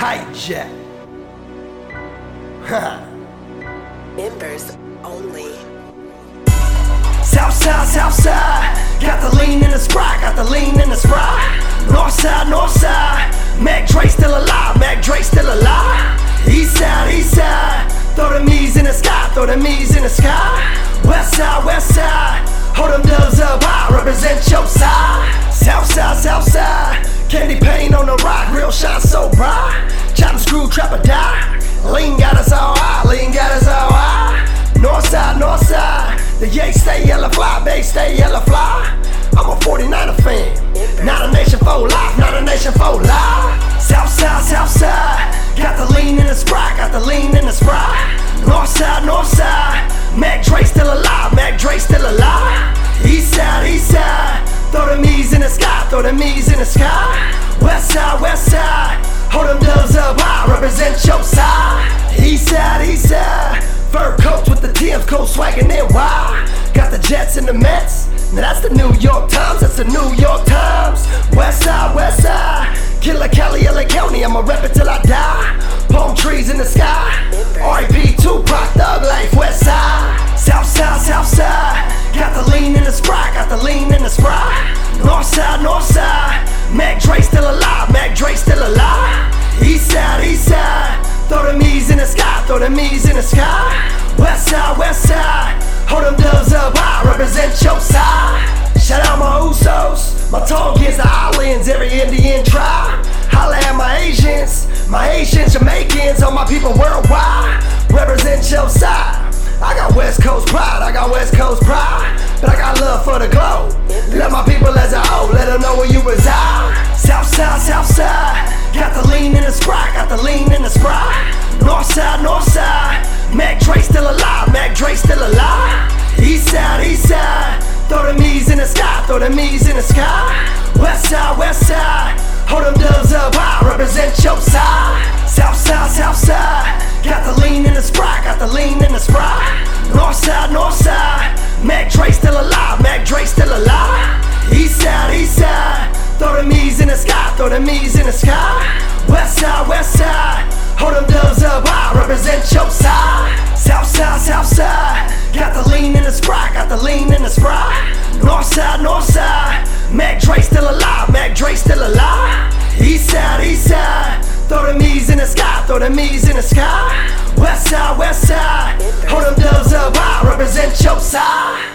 hijack. Members only. Southside, Southside, got the lean in the sprite, got the lean in the sprite. Northside, Northside, still alive. Eastside, Eastside, throw the me's in the sky, throw the me's in the sky. West side, west side. hold them dubs up high, represent your side. Eastside, Eastside, fur coats with the Tim's, coat swaggin' it wild. Got the Jets and the Mets. Now that's the New York Times, that's the New York Times. West side, west side. Killer Cali, LA County, I'ma rep it till I throw the me's in the sky. West side, west side. Hold them dubs up high, represent your side. Shout out my Usos, my Tongans, the islands, every Indian tribe. Holla at my Asians, my Asians, Jamaicans, all my people worldwide. Represent your side. I got West Coast pride, I got West Coast pride, but I got love for the globe. Let my people as a whole, let them know where you reside. South side, south side, got the lean in the sprite, got the lean in the sprite. North side, north side, Mac Dre still alive, Mac Dre still alive. East side, east side, throw the me's in the sky, throw the me's in the sky. West side, west side, hold them dubs up high, represent your side. South side, south side, got the lean in the Sprite, got the lean in the Sprite. North side, north side, Mac Dre still alive, Mac Dre still alive. East side, east side, throw the me's in the sky, throw the me's in the sky. West side, west side, side, north side, Mac Dre still alive, Mac Dre still alive. East side, east side, throw the me's in the sky, throw the me's in the sky. West side, west side, hold them dubs up high, represent your side.